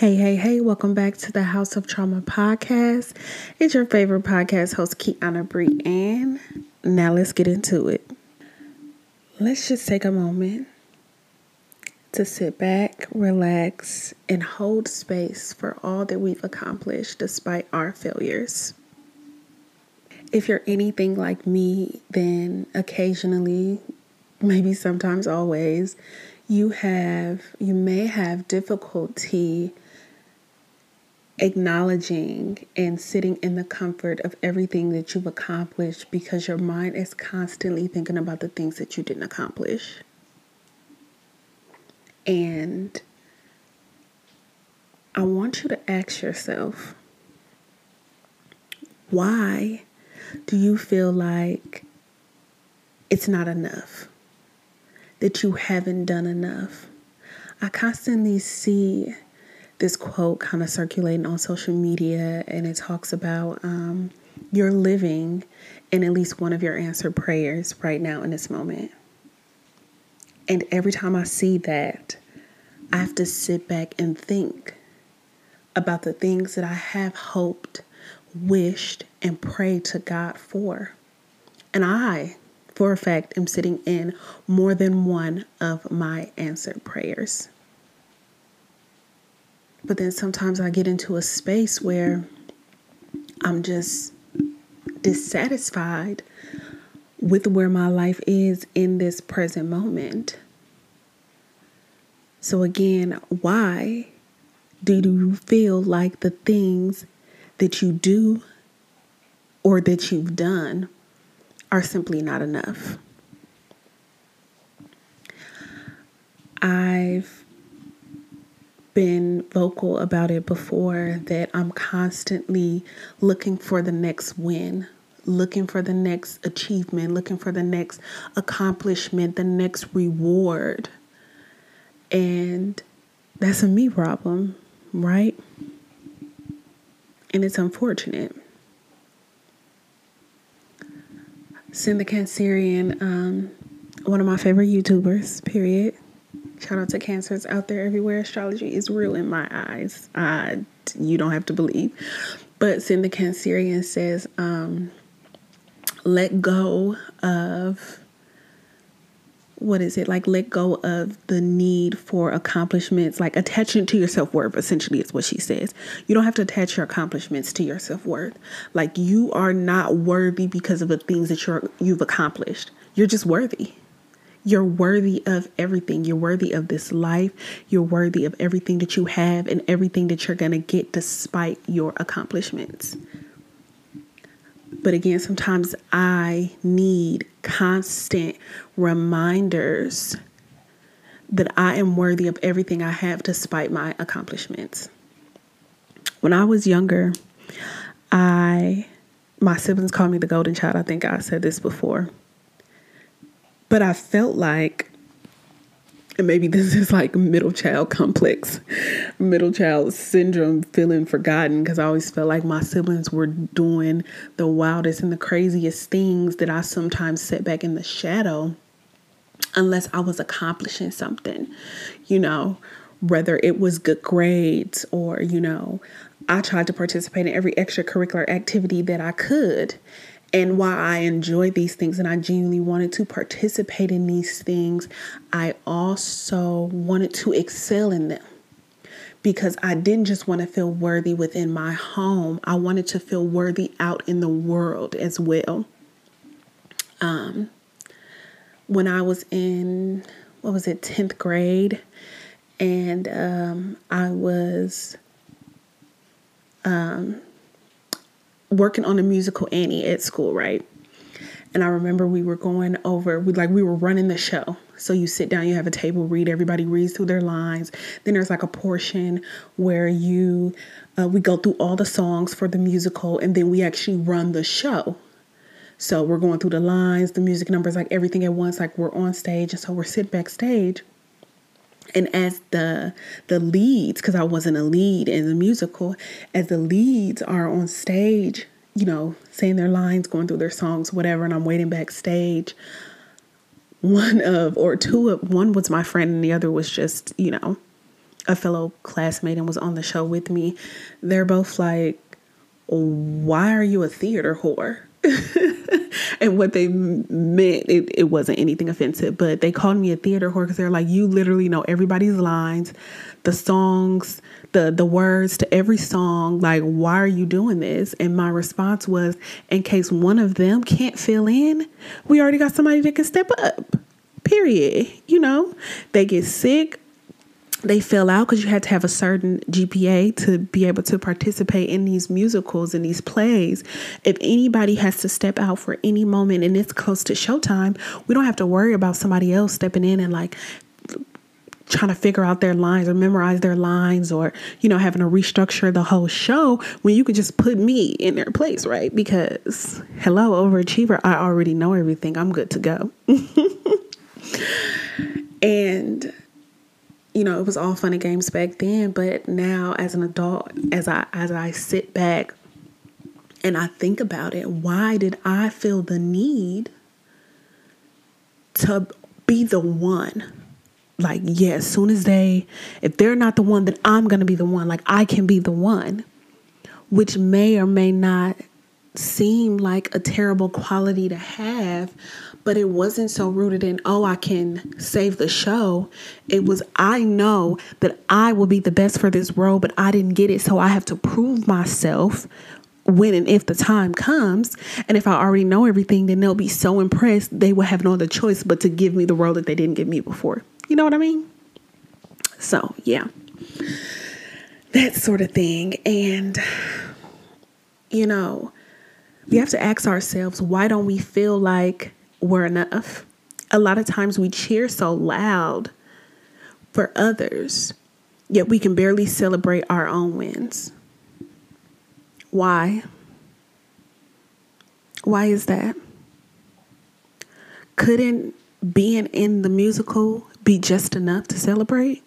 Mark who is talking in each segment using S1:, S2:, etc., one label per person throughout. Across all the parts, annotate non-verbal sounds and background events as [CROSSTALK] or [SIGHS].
S1: Hey, hey, hey, welcome back to the Haus of Trauma podcast. It's your favorite podcast host, Kiana Bree Ann. Now let's get into it. Let's just take a moment to sit back, relax, and hold space for all that we've accomplished despite our failures. If you're anything like me, then occasionally, maybe sometimes always, you have you may have difficulty acknowledging and sitting in the comfort of everything that you've accomplished because your mind is constantly thinking about the things that you didn't accomplish. And I want you to ask yourself why do you feel like it's not enough? That you haven't done enough? I constantly see this quote kind of circulating on social media, and it talks about um, you're living in at least one of your answered prayers right now in this moment. And every time I see that, I have to sit back and think about the things that I have hoped, wished, and prayed to God for. And I, for a fact, am sitting in more than one of my answered prayers. But then sometimes I get into a space where I'm just dissatisfied with where my life is in this present moment. So, again, why do you feel like the things that you do or that you've done are simply not enough? I've been vocal about it before that I'm constantly looking for the next win, looking for the next achievement, looking for the next accomplishment, the next reward. And that's a me problem, right? And it's unfortunate. Send the Cancerian, um, one of my favorite YouTubers, period. Shout out to cancers out there everywhere. Astrology is real in my eyes. Uh, you don't have to believe. But send the Cancerian says, um, let go of what is it like let go of the need for accomplishments like attaching to your self-worth essentially is what she says you don't have to attach your accomplishments to your self-worth like you are not worthy because of the things that you're you've accomplished you're just worthy you're worthy of everything. You're worthy of this life. You're worthy of everything that you have and everything that you're going to get despite your accomplishments. But again, sometimes I need constant reminders that I am worthy of everything I have despite my accomplishments. When I was younger, I my siblings called me the golden child. I think I said this before. But I felt like, and maybe this is like middle child complex, middle child syndrome, feeling forgotten because I always felt like my siblings were doing the wildest and the craziest things that I sometimes set back in the shadow unless I was accomplishing something, you know, whether it was good grades or, you know, I tried to participate in every extracurricular activity that I could and while I enjoy these things and I genuinely wanted to participate in these things, I also wanted to excel in them because I didn't just want to feel worthy within my home, I wanted to feel worthy out in the world as well. Um, when I was in, what was it, 10th grade, and um, I was um, working on a musical Annie at school, right? And I remember we were going over, we like we were running the show. So you sit down, you have a table, read, everybody reads through their lines. Then there's like a portion where you uh, we go through all the songs for the musical, and then we actually run the show. So we're going through the lines, the music numbers, like everything at once, like we're on stage, and so we're sitting backstage. And as the the leads, because I wasn't a lead in the musical, as the leads are on stage, you know, saying their lines, going through their songs, whatever, and I'm waiting backstage. One of or two of one was my friend and the other was just, you know, a fellow classmate and was on the show with me, they're both like, Why are you a theater whore? [LAUGHS] [LAUGHS] and what they meant, it, it wasn't anything offensive, but they called me a theater whore because they're like, You literally know everybody's lines, the songs, the the words to every song. Like, why are you doing this? And my response was, in case one of them can't fill in, we already got somebody that can step up. Period. You know, they get sick they fell out because you had to have a certain GPA to be able to participate in these musicals and these plays. If anybody has to step out for any moment and it's close to showtime, we don't have to worry about somebody else stepping in and like trying to figure out their lines or memorize their lines or you know having to restructure the whole show when you could just put me in their place right? Because hello overachiever i already know everything. I'm good to go. [LAUGHS] And you know, it was all fun and games back then, but now as an adult, as I as I sit back and I think about it, why did I feel the need to be the one? Like, yeah, as soon as they if they're not the one, then I'm gonna be the one. Like I can be the one. Which may or may not seem like a terrible quality to have, but it wasn't so rooted in, oh, I can save the show. It was, I know that I will be the best for this role, but I didn't get it. So I have to prove myself when and if the time comes. And if I already know everything, then they'll be so impressed, they will have no other choice but to give me the role that they didn't give me before. You know what I mean? So, yeah, that sort of thing. And, you know, we have to ask ourselves why don't we feel like we're enough. A lot of times we cheer so loud for others, yet we can barely celebrate our own wins. Why? Why is that? Couldn't being in the musical be just enough to celebrate?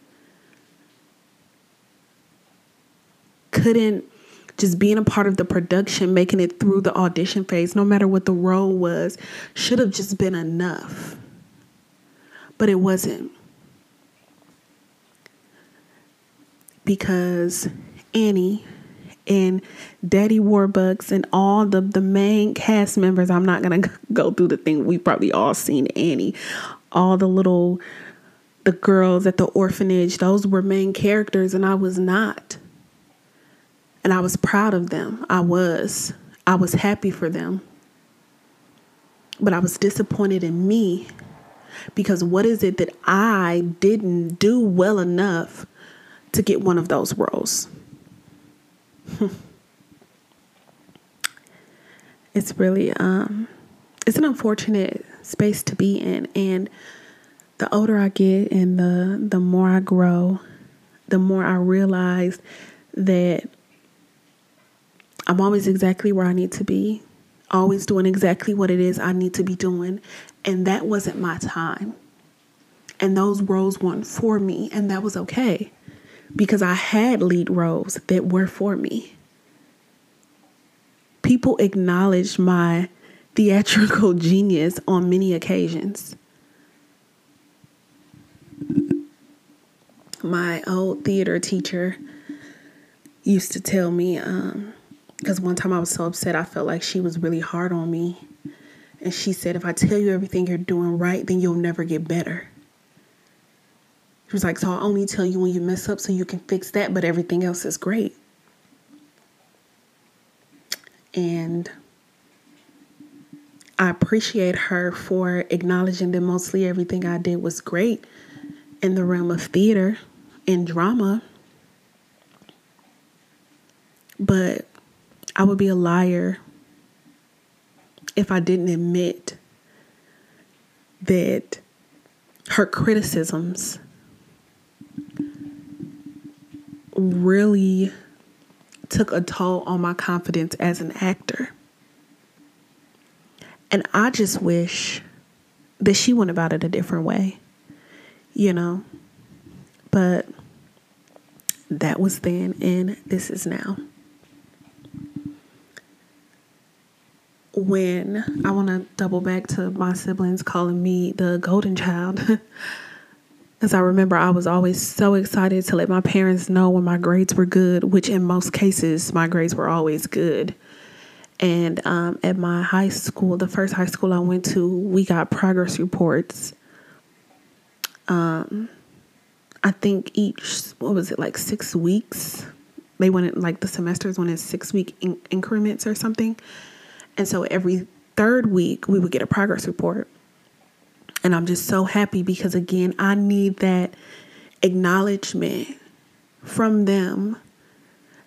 S1: Couldn't just being a part of the production, making it through the audition phase, no matter what the role was, should have just been enough. But it wasn't. Because Annie and Daddy Warbucks and all the, the main cast members, I'm not going [LAUGHS] to go through the thing. We've probably all seen Annie. All the little, the girls at the orphanage, those were main characters, and I was not. And I was proud of them. I was. I was happy for them. But I was disappointed in me because what is it that I didn't do well enough to get one of those roles? [LAUGHS] it's really um it's an unfortunate space to be in and the older I get and the the more I grow, the more I realize that I'm always exactly where I need to be, always doing exactly what it is I need to be doing. And that wasn't my time. And those roles weren't for me. And that was okay because I had lead roles that were for me. People acknowledged my theatrical [LAUGHS] genius on many occasions. My old theater teacher used to tell me, um, because one time I was so upset, I felt like she was really hard on me. And she said, If I tell you everything you're doing right, then you'll never get better. She was like, So I'll only tell you when you mess up so you can fix that, but everything else is great. And I appreciate her for acknowledging that mostly everything I did was great in the realm of theater and drama. But I would be a liar if I didn't admit that her criticisms really took a toll on my confidence as an actor. And I just wish that she went about it a different way, you know? But that was then, and this is now. When I want to double back to my siblings calling me the golden child, [LAUGHS] As I remember I was always so excited to let my parents know when my grades were good, which in most cases, my grades were always good. And um, at my high school, the first high school I went to, we got progress reports. Um, I think each, what was it, like six weeks? They went like the semesters went in six week in- increments or something. And so every third week, we would get a progress report. And I'm just so happy because, again, I need that acknowledgement from them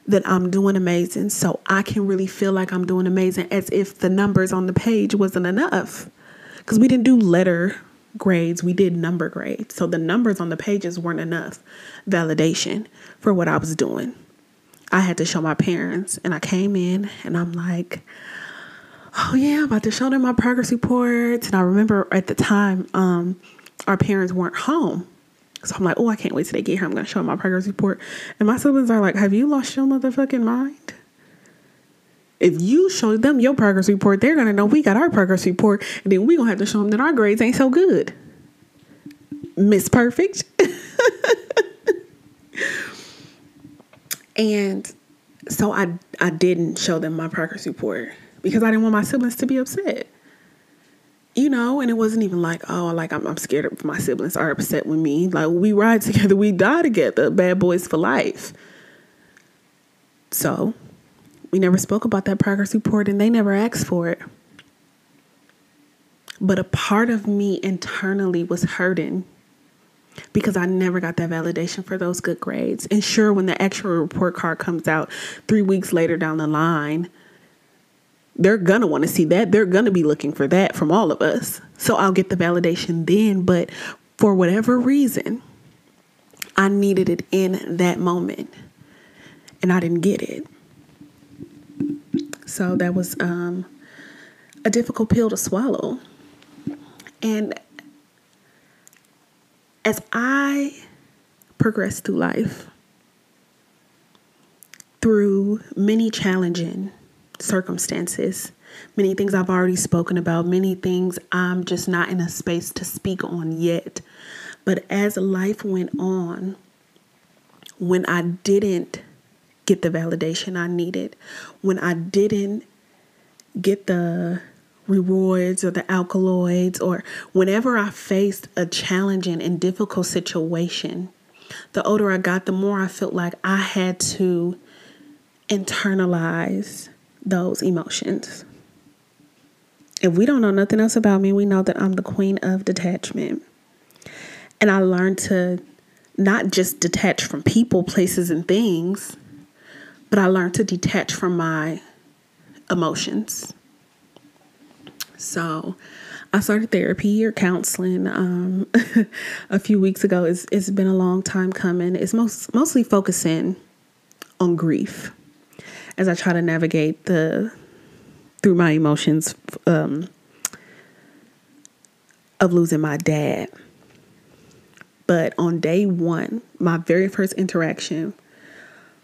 S1: that I'm doing amazing so I can really feel like I'm doing amazing as if the numbers on the page wasn't enough. Because we didn't do letter grades, we did number grades. So the numbers on the pages weren't enough validation for what I was doing. I had to show my parents, and I came in and I'm like, oh yeah, I'm about to show them my progress reports. And I remember at the time, um, our parents weren't home. So I'm like, oh, I can't wait till they get here. I'm gonna show them my progress report. And my siblings are like, have you lost your motherfucking mind? If you show them your progress report, they're gonna know we got our progress report, and then we're gonna have to show them that our grades ain't so good. Miss Perfect. [LAUGHS] and so I I didn't show them my progress report because I didn't want my siblings to be upset. You know, and it wasn't even like, oh, like I'm, I'm scared of my siblings are upset with me. Like we ride [LAUGHS] together, we die together, bad boys for life. So we never spoke about that progress report and they never asked for it. But a part of me internally was hurting because I never got that validation for those good grades. And sure, when the actual report card comes out three weeks later down the line, they're gonna want to see that. They're gonna be looking for that from all of us. So I'll get the validation then, but for whatever reason, I needed it in that moment and I didn't get it. So that was um, a difficult pill to swallow. And as I progressed through life, through many challenging circumstances, many things I've already spoken about, many things I'm just not in a space to speak on yet. But as life went on, when I didn't get the validation I needed, when I didn't get the rewards or the accolades, or whenever I faced a challenging and difficult situation, the older I got, the more I felt like I had to internalize those emotions. If we don't know nothing else about me, we know that I'm the queen of detachment. And I learned to not just detach from people, places, and things, but I learned to detach from my emotions. So I started therapy or counseling um, [LAUGHS] a few weeks ago. It's, it's been a long time coming. It's most mostly focusing on grief as I try to navigate the through my emotions um, of losing my dad. But on day one, my very first interaction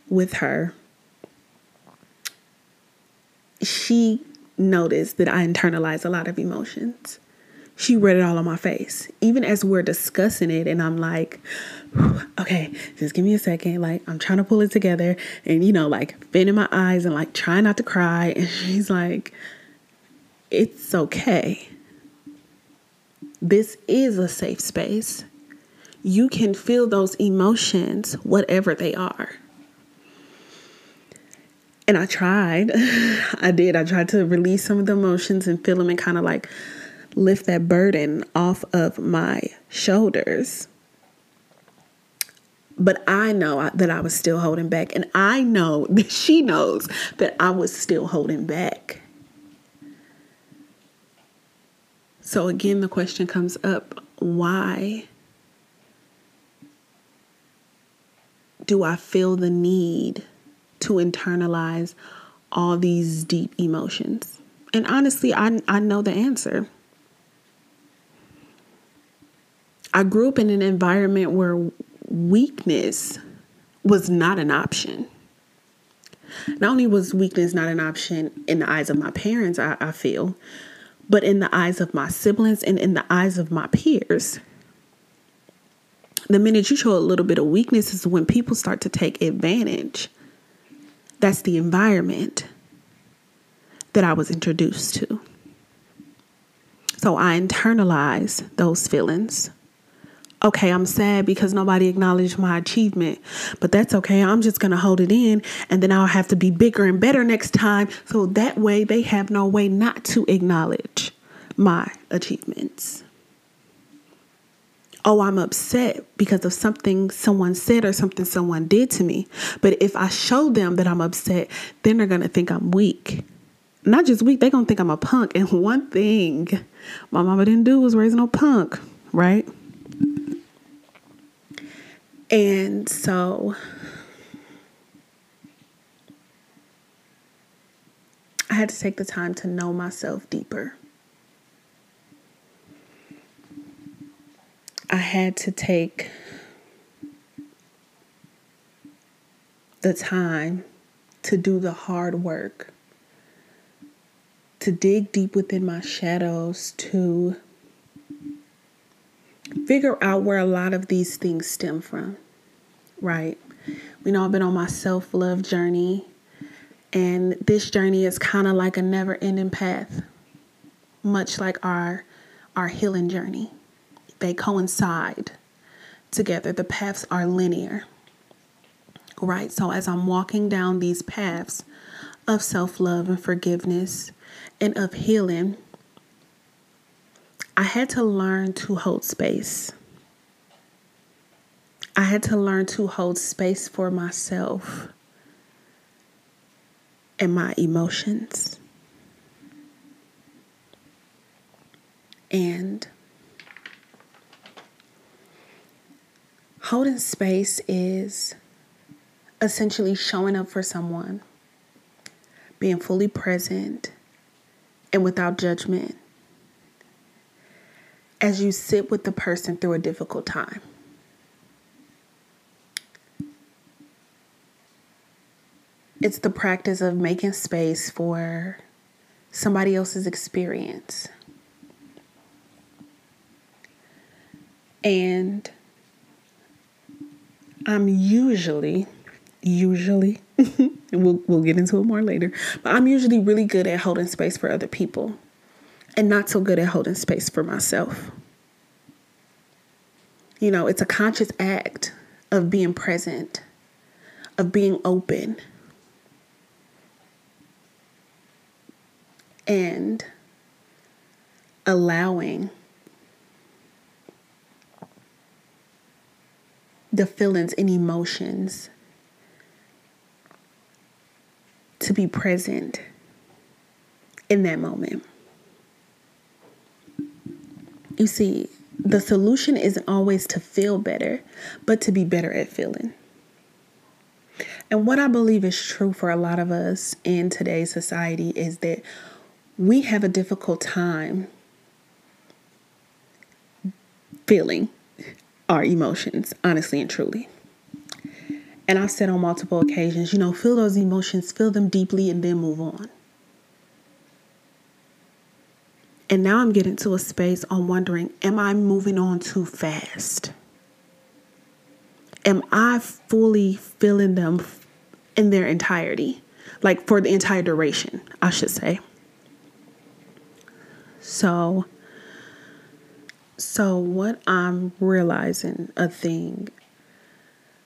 S1: with her, she noticed that I internalized a lot of emotions she read it all on my face. Even as we're discussing it, and I'm like, okay, just give me a second. Like, I'm trying to pull it together and, you know, like, bending my eyes and like trying not to cry. And she's like, it's okay. This is a safe space. You can feel those emotions, whatever they are. And I tried. [LAUGHS] I did. I tried to release some of the emotions and feel them and kind of like lift that burden off of my shoulders. But I know that I was still holding back, and I know [LAUGHS] that she knows that I was still holding back. So, again, the question comes up why do I feel the need to internalize all these deep emotions? And honestly, I, I know the answer. I grew up in an environment where weakness was not an option. Not only was weakness not an option in the eyes of my parents, I, I feel, but in the eyes of my siblings and in the eyes of my peers. The minute you show a little bit of weakness is when people start to take advantage. That's the environment that I was introduced to. So I internalize those feelings. Okay, I'm sad because nobody acknowledged my achievement, but that's okay. I'm just going to hold it in and then I'll have to be bigger and better next time. So that way they have no way not to acknowledge my achievements. Oh, I'm upset because of something someone said or something someone did to me. But if I show them that I'm upset, then they're going to think I'm weak not just weak, they're gonna think I'm a punk. And [LAUGHS] one thing my mama didn't do was raise no punk, right? And so I had to take the time to know myself deeper. I had to take the time to do the hard work to dig deep within my shadows to figure out where a lot of these things stem from, right? We know I've been on my self love journey, and this journey is kind of like a never ending path, much like our, our healing journey. They coincide together, the paths are linear, right? So as I'm walking down these paths of self love and forgiveness, and of healing, I had to learn to hold space. I had to learn to hold space for myself and my emotions. And holding space is essentially showing up for someone, being fully present and without judgment as you sit with the person through a difficult time. It's the practice of making space for somebody else's experience. And I'm usually, usually [LAUGHS] we'll we'll get into it more later. But I'm usually really good at holding space for other people and not so good at holding space for myself. You know, it's a conscious act of being present, of being open. And allowing the feelings and emotions to be present in that moment. You see, the solution isn't always to feel better, but to be better at feeling. And what I believe is true for a lot of us in today's society is that we have a difficult time feeling our emotions, honestly and truly. And I've said on multiple occasions, you know, feel those emotions, feel them deeply, and then move on. And now I'm getting to a space on wondering, am I moving on too fast? Am I fully feeling them in their entirety? Like for the entire duration, I should say. So, so what I'm realizing a thing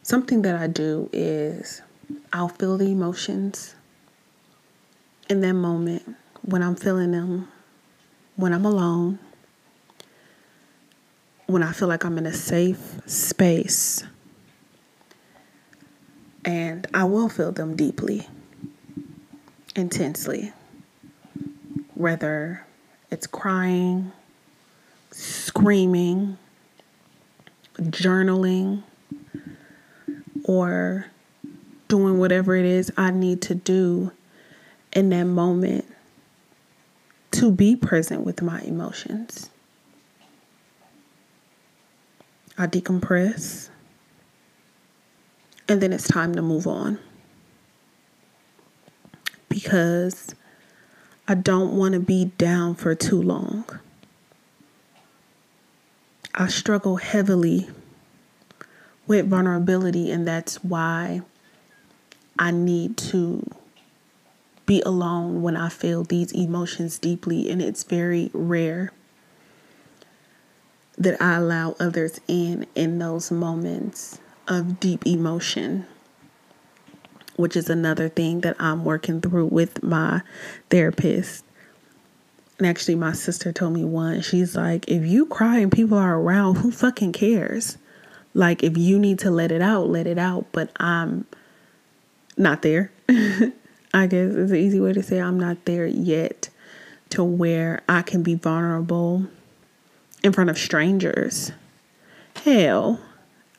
S1: something that I do is I'll feel the emotions in that moment when I'm feeling them, when I'm alone, when I feel like I'm in a safe space. And I will feel them deeply, intensely. Whether it's crying, screaming, journaling or doing whatever it is I need to do in that moment to be present with my emotions. I decompress, and then it's time to move on because I don't want to be down for too long. I struggle heavily with vulnerability, and that's why I need to be alone when I feel these emotions deeply, and it's very rare that I allow others in in those moments of deep emotion, which is another thing that I'm working through with my therapist. And actually, my sister told me once, she's like, if you cry and people are around, who fucking cares? Like, if you need to let it out, let it out. But I'm not there. [LAUGHS] I guess is an easy way to say I'm not there yet to where I can be vulnerable in front of strangers. Hell,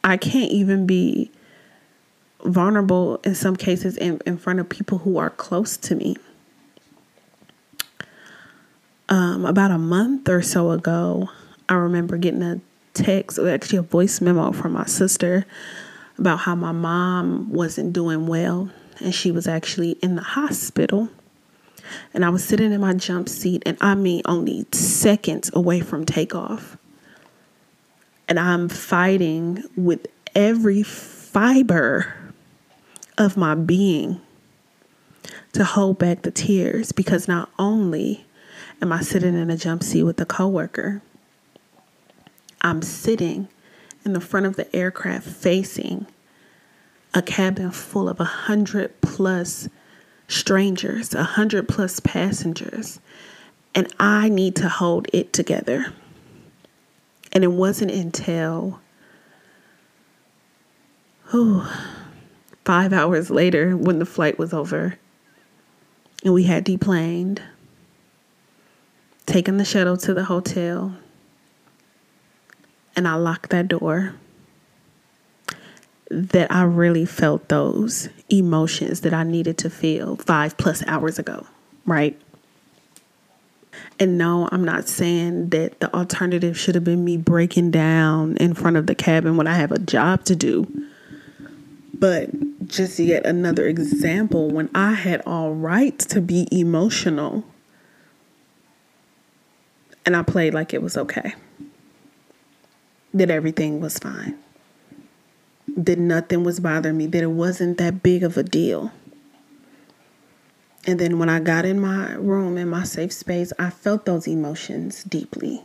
S1: I can't even be vulnerable in some cases in, in front of people who are close to me. Um, about a month or so ago, I remember getting a text, or actually a voice memo from my sister about how my mom wasn't doing well and she was actually in the hospital. And I was sitting in my jump seat, and I mean, only seconds away from takeoff. And I'm fighting with every fiber of my being to hold back the tears because not only am I sitting in a jump seat with a coworker, I'm sitting in the front of the aircraft facing a cabin full of a hundred plus strangers, a hundred plus passengers, and I need to hold it together. And it wasn't until oh, five hours later when the flight was over and we had deplaned, taken the shuttle to the hotel, and I locked that door that I really felt those emotions that I needed to feel five plus hours ago, right? And no, I'm not saying that the alternative should have been me breaking down in front of the cabin when I have a job to do. But just yet another example when I had all right to be emotional and I played like it was okay, that everything was fine that nothing was bothering me, that it wasn't that big of a deal. And then when I got in my room, in my safe space, I felt those emotions deeply.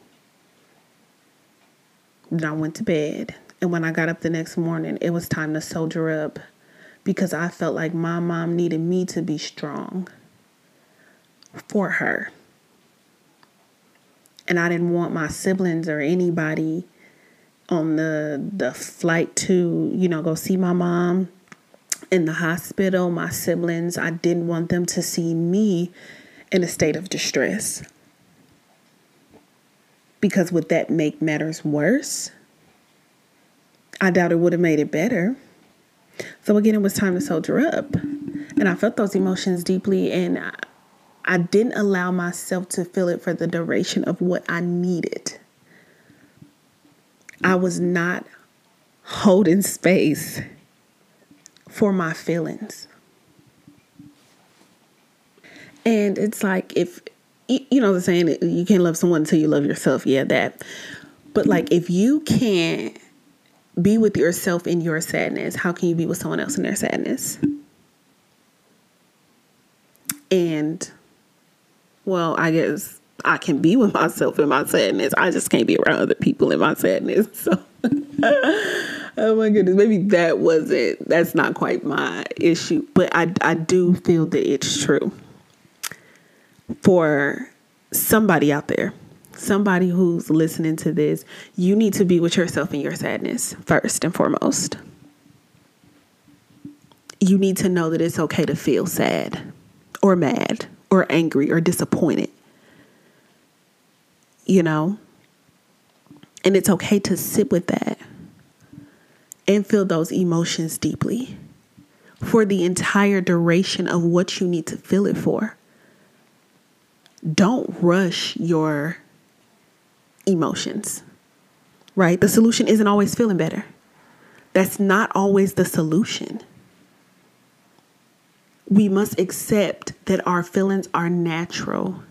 S1: Then I went to bed. And when I got up the next morning, it was time to soldier up because I felt like my mom needed me to be strong for her. And I didn't want my siblings or anybody on the the flight to, you know, go see my mom in the hospital, my siblings, I didn't want them to see me in a state of distress. Because would that make matters worse? I doubt it would have made it better. So again, it was time to soldier up. And I felt those emotions deeply and I, I didn't allow myself to feel it for the duration of what I needed. I was not holding space for my feelings. And it's like if you know the saying you can't love someone until you love yourself. Yeah, that. But like if you can't be with yourself in your sadness, how can you be with someone else in their sadness? And well, I guess I can be with myself in my sadness. I just can't be around other people in my sadness. [LAUGHS] So, oh my goodness, maybe that wasn't, that's not quite my issue, but I, I do feel that it's true for somebody out there, somebody who's listening to this. You need to be with yourself in your sadness first and foremost. You need to know that it's okay to feel sad or mad or angry or disappointed you know? And it's okay to sit with that and feel those emotions deeply for the entire duration of what you need to feel it for. Don't rush your emotions, right? The solution isn't always feeling better. That's not always the solution. We must accept that our feelings are natural,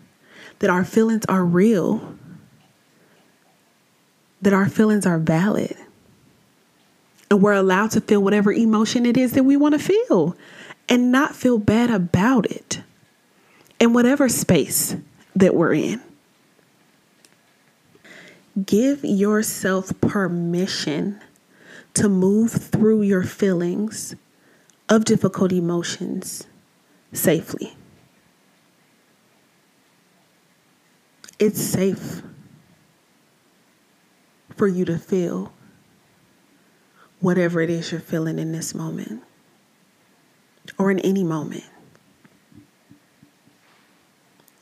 S1: that our feelings are real, that our feelings are valid. And we're allowed to feel whatever emotion it is that we want to feel and not feel bad about it in whatever space that we're in. Give yourself permission to move through your feelings of difficult emotions safely. It's safe for you to feel whatever it is you're feeling in this moment or in any moment.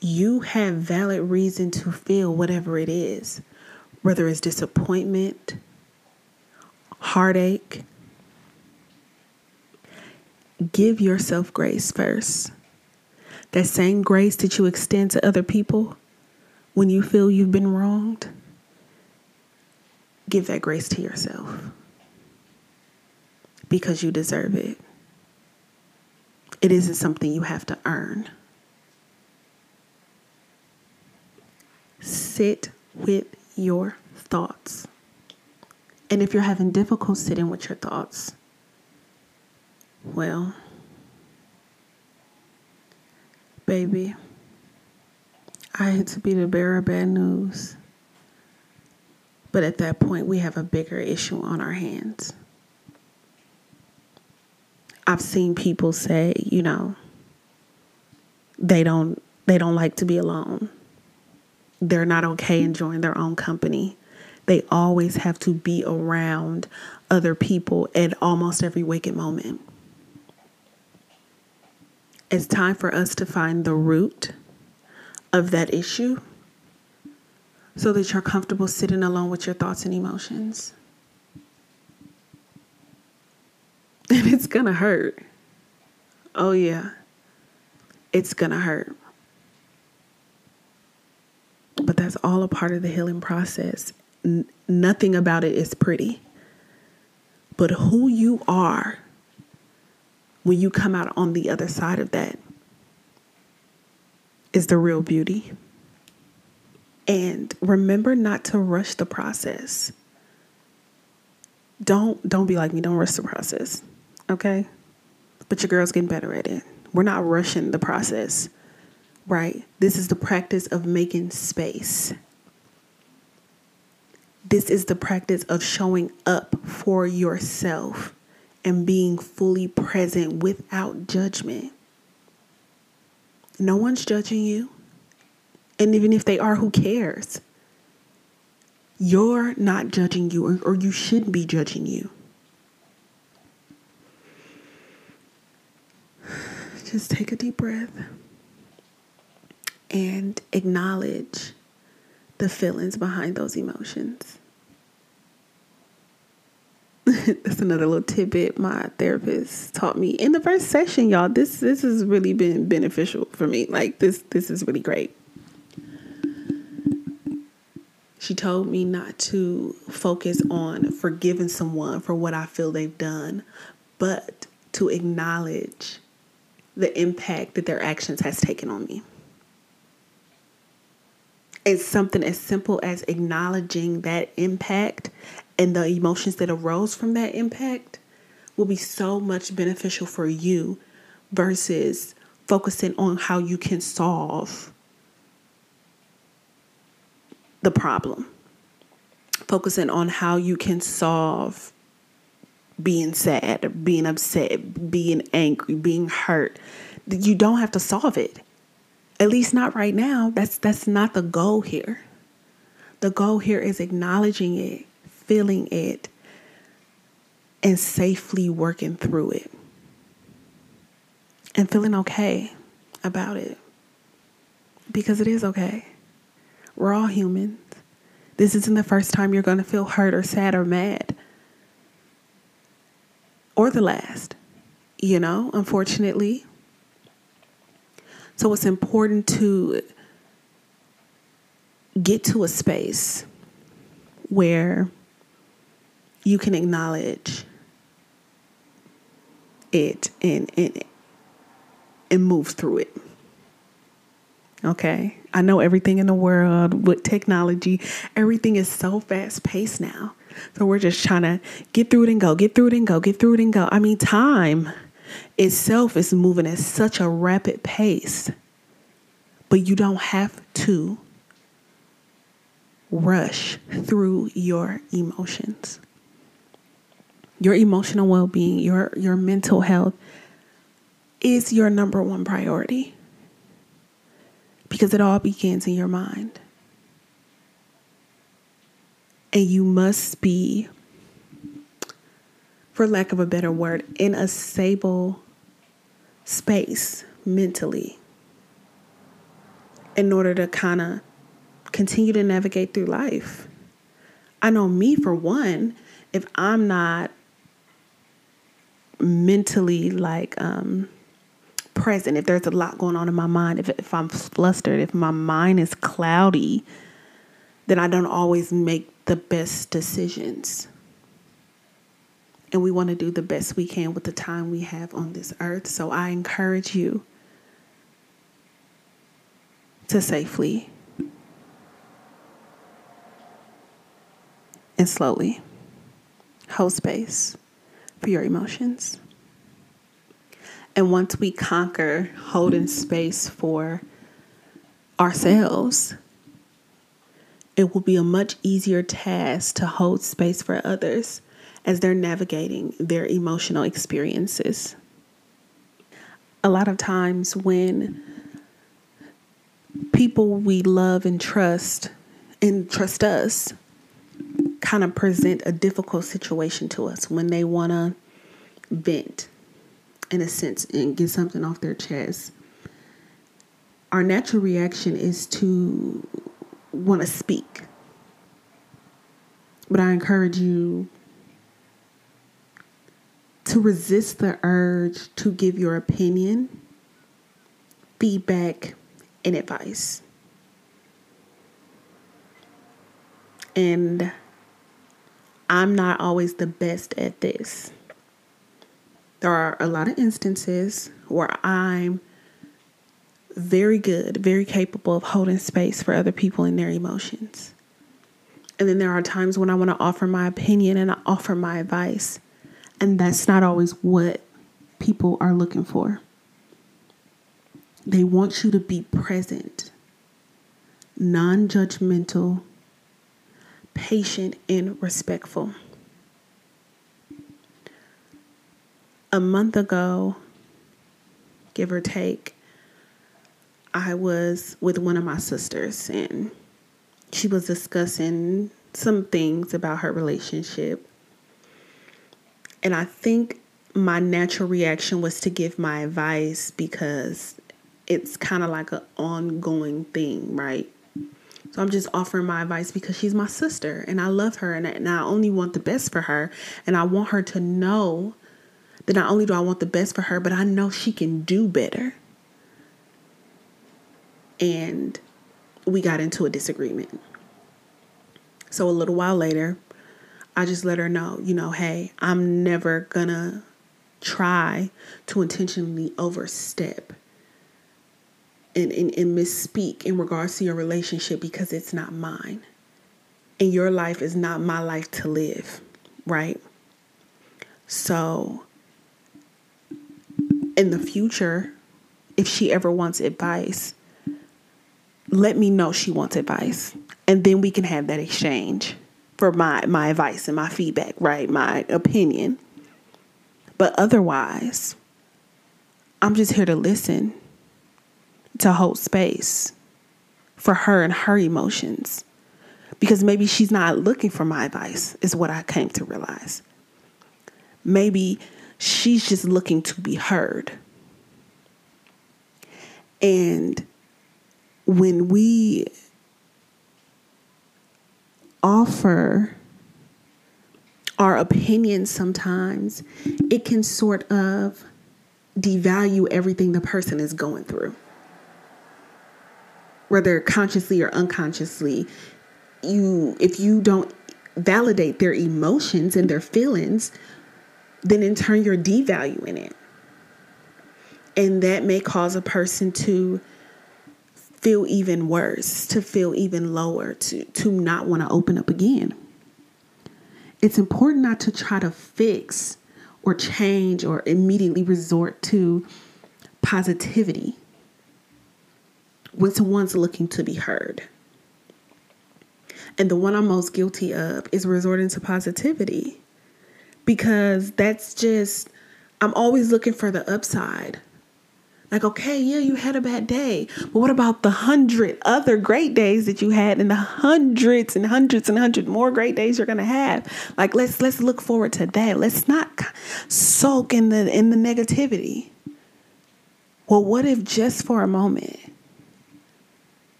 S1: You have valid reason to feel whatever it is, whether it's disappointment, heartache. Give yourself grace first. That same grace that you extend to other people when you feel you've been wronged, give that grace to yourself because you deserve it. It isn't something you have to earn. Sit with your thoughts. And if you're having difficulty sitting with your thoughts, well, baby, I hate to be the bearer of bad news. But at that point, we have a bigger issue on our hands. I've seen people say, you know, they don't they don't like to be alone. They're not okay enjoying their own company. They always have to be around other people at almost every waking moment. It's time for us to find the root of that issue so that you're comfortable sitting alone with your thoughts and emotions. [LAUGHS] And it's gonna hurt. Oh, yeah. It's gonna hurt. But that's all a part of the healing process. N- nothing about it is pretty. But who you are when you come out on the other side of that is the real beauty. And remember not to rush the process. Don't don't be like me, don't rush the process okay? But your girl's getting better at it. We're not rushing the process, right? This is the practice of making space. This is the practice of showing up for yourself and being fully present without judgment. No one's judging you. And even if they are, who cares? You're not judging you, or, or you shouldn't be judging you. [SIGHS] Just take a deep breath and acknowledge the feelings behind those emotions. [LAUGHS] That's another little tidbit my therapist taught me in the first session, y'all. This this has really been beneficial for me. Like this this is really great. She told me not to focus on forgiving someone for what I feel they've done, but to acknowledge the impact that their actions has taken on me. It's something as simple as acknowledging that impact and the emotions that arose from that impact will be so much beneficial for you versus focusing on how you can solve the problem. Focusing on how you can solve being sad, being upset, being angry, being hurt. You don't have to solve it. At least not right now. That's that's not the goal here. The goal here is acknowledging it, feeling it, and safely working through it. And feeling okay about it. Because it is okay. We're all humans. This isn't the first time you're going to feel hurt or sad or mad or the last, you know, unfortunately. So it's important to get to a space where you can acknowledge it and and and move through it. Okay? I know everything in the world with technology, everything is so fast paced now. So we're just trying to get through it and go, get through it and go, get through it and go. I mean, time itself is moving at such a rapid pace, but you don't have to rush through your emotions. Your emotional well-being, your your mental health is your number one priority. Because it all begins in your mind. And you must be for lack of a better word, in a stable space mentally in order to kind of continue to navigate through life. I know me, for one, if I'm not mentally like um, present, if there's a lot going on in my mind, if, if I'm flustered, if my mind is cloudy, then I don't always make the best decisions. And we want to do the best we can with the time we have on this earth. So I encourage you to safely and slowly hold space for your emotions. And once we conquer holding space for ourselves, it will be a much easier task to hold space for others as they're navigating their emotional experiences. A lot of times, when people we love and trust and trust us kind of present a difficult situation to us when they want to vent in a sense and get something off their chest our natural reaction is to want to speak but i encourage you to resist the urge to give your opinion, feedback, and advice. And I'm not always the best at this. There are a lot of instances where I'm very good, very capable of holding space for other people and their emotions. And then there are times when I want to offer my opinion and I offer my advice. And that's not always what people are looking for. They want you to be present, non judgmental, patient, and respectful. A month ago, give or take, I was with one of my sisters and she was discussing some things about her relationship and I think my natural reaction was to give my advice because it's kind of like an ongoing thing, right? So I'm just offering my advice because she's my sister and I love her and I, and I only want the best for her. And I want her to know that not only do I want the best for her, but I know she can do better. And we got into a disagreement. So a little while later, I just let her know, you know, hey, I'm never gonna try to intentionally overstep and, and, and misspeak in regards to your relationship because it's not mine. And your life is not my life to live, right? So, in the future, if she ever wants advice, let me know she wants advice. And then we can have that exchange for my my advice and my feedback, right? My opinion. But otherwise, I'm just here to listen, to hold space for her and her emotions. Because maybe she's not looking for my advice, is what I came to realize. Maybe she's just looking to be heard. And when we offer our opinions sometimes, it can sort of devalue everything the person is going through. Whether consciously or unconsciously, you if you don't validate their emotions and their feelings, then in turn you're devaluing it. And that may cause a person to feel even worse, to feel even lower, to, to not want to open up again. it's important not to try to fix or change or immediately resort to positivity when someone's looking to be heard. And the one I'm most guilty of is resorting to positivity because that's just, I'm always looking for the upside. Like, okay, yeah, you had a bad day, but what about the hundred other great days that you had, and the hundreds and hundreds and hundreds more great days you're gonna have? Like, let's let's look forward to that. Let's not soak in the in the negativity. Well, what if just for a moment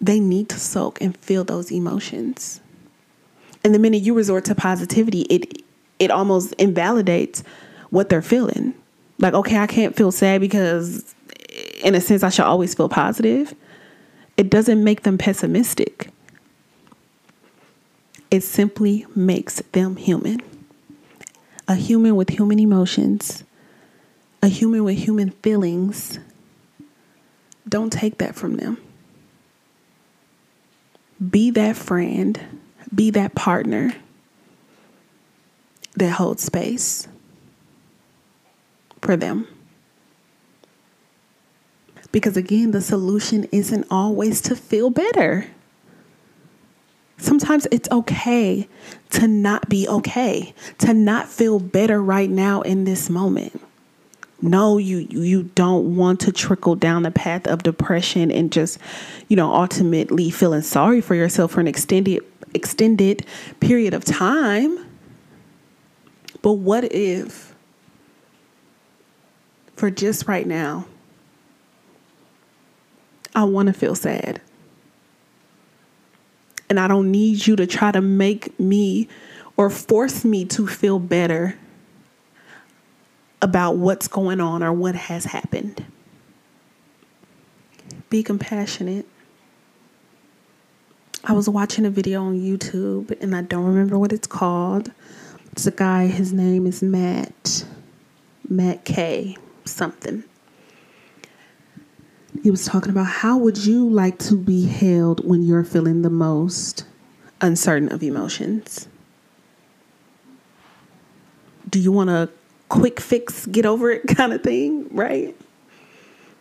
S1: they need to soak and feel those emotions? And the minute you resort to positivity, it it almost invalidates what they're feeling. Like, okay, I can't feel sad because in a sense, I should always feel positive. It doesn't make them pessimistic. It simply makes them human. A human with human emotions, a human with human feelings. Don't take that from them. Be that friend, be that partner that holds space for them. Because again, the solution isn't always to feel better. Sometimes it's okay to not be okay, to not feel better right now in this moment. No, you you don't want to trickle down the path of depression and just, you know, ultimately feeling sorry for yourself for an extended extended period of time. But what if for just right now I want to feel sad. And I don't need you to try to make me or force me to feel better about what's going on or what has happened. Be compassionate. I was watching a video on YouTube and I don't remember what it's called. It's a guy, his name is Matt, Matt K, something he was talking about how would you like to be held when you're feeling the most uncertain of emotions? Do you want a quick fix, get over it [LAUGHS] kind of thing, right?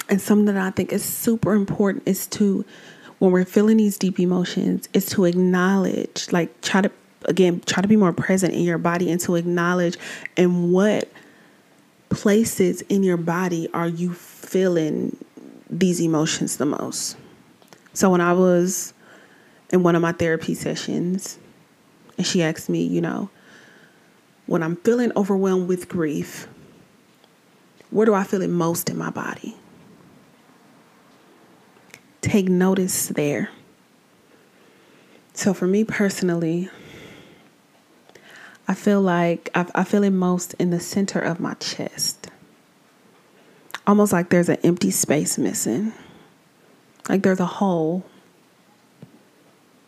S1: And something that I think is super important is to, when we're feeling these deep emotions, is to acknowledge, like try to, again, try to be more present in your body and to acknowledge and what places in your body are you feeling these emotions the most. So when I was in one of my therapy sessions, and she asked me, you know, when I'm feeling overwhelmed with grief, where do I feel it most in my body? Take notice there. So for me personally, I feel like I, I feel it most in the center of my chest almost like there's an empty space missing. Like there's a hole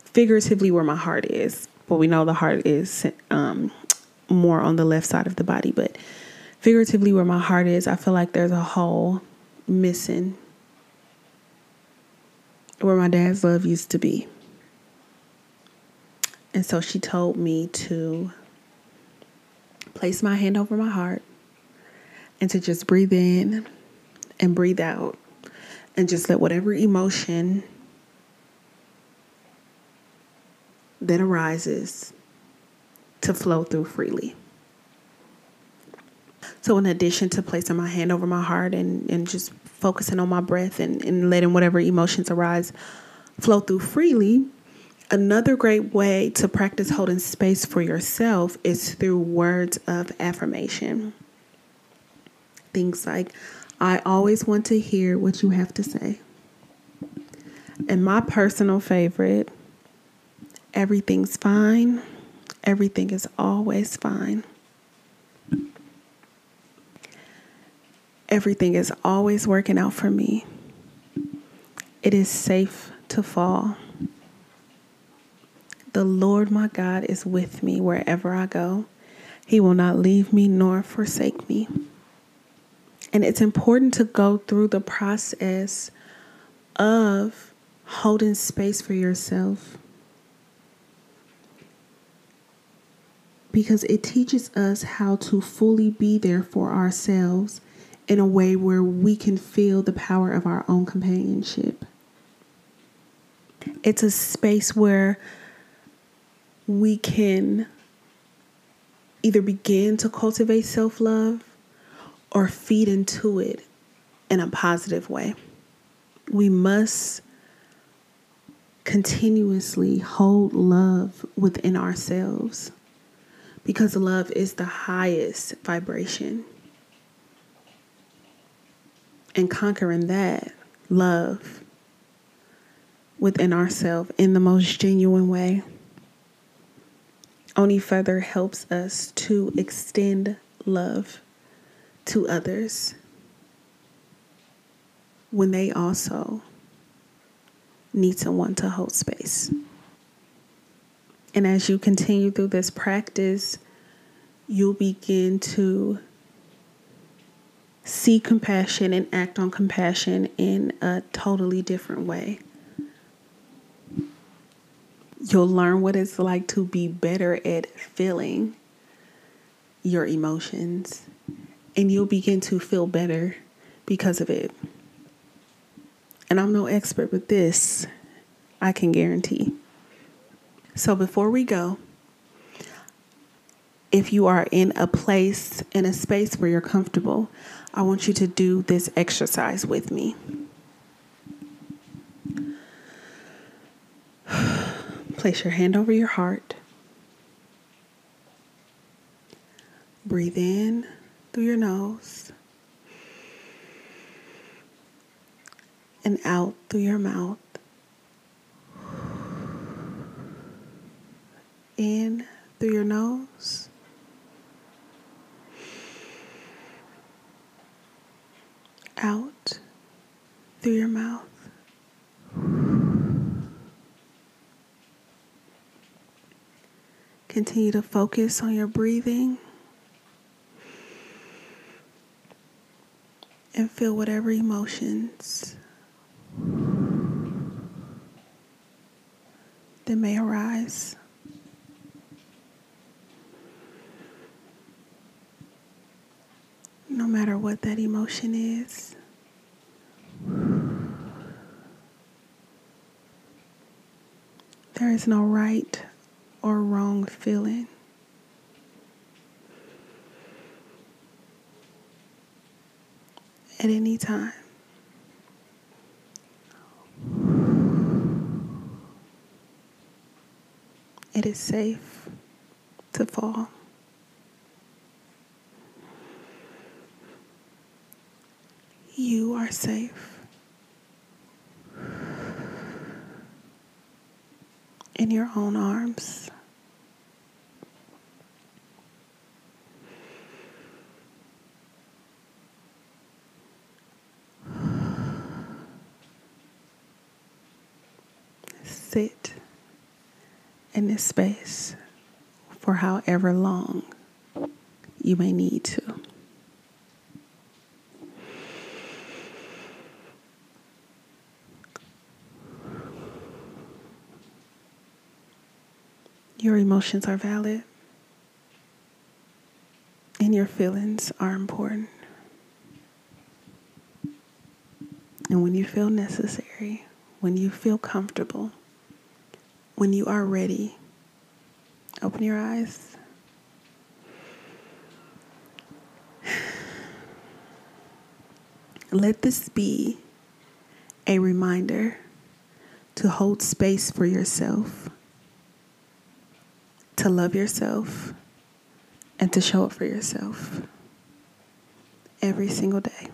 S1: figuratively where my heart is. But we know the heart is um, more on the left side of the body. But figuratively, where my heart is, I feel like there's a hole missing where my dad's love used to be. And so she told me to place my hand over my heart and to just breathe in and breathe out and just let whatever emotion that arises to flow through freely. So, in addition to placing my hand over my heart and, and just focusing on my breath and, and letting whatever emotions arise flow through freely, another great way to practice holding space for yourself is through words of affirmation. Things like, I always want to hear what you have to say. And my personal favorite everything's fine, everything is always fine. Everything is always working out for me. It is safe to fall. The Lord my God is with me wherever I go. He will not leave me nor forsake me. And it's important to go through the process of holding space for yourself. because it teaches us how to fully be there for ourselves in a way where we can feel the power of our own companionship. It's a space where we can either begin to cultivate self love or feed into it in a positive way. We must continuously hold love within ourselves because love is the highest vibration. And conquering that love within ourselves in the most genuine way only further helps us to extend love to others when they also need someone to hold space. And as you continue through this practice, you'll begin to see compassion and act on compassion in a totally different way. You'll learn what it's like to be better at feeling your emotions, and you'll begin to feel better because of it. And I'm no expert with this, I can guarantee. So before we go, if you are in a place, in a space where you're comfortable, I want you to do this exercise with me. [SIGHS] Place your hand over your heart. Breathe in through your nose and out through your mouth. in through your nose. Out through your mouth. Continue to focus on your breathing and feel whatever emotions that may arise. no matter what that emotion is. There is no right or wrong feeling. At any time. It is safe to fall. You are safe. In your own arms. Sit in this space for however long you may need to. Your emotions are valid, and your feelings are important. And when you feel necessary, when you feel comfortable, when you are ready, open your eyes. [SIGHS] Let this be a reminder to hold space for yourself to love yourself and to show up for yourself every single day.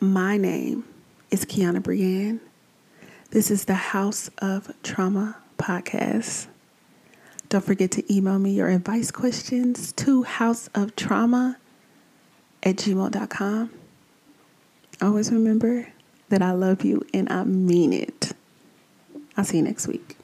S1: My name is Kiana Brienne. This is the Haus of Trauma podcast. Don't forget to email me your advice questions to hausoftrauma at gmail.com. Always remember that I love you and I mean it. I'll see you next week.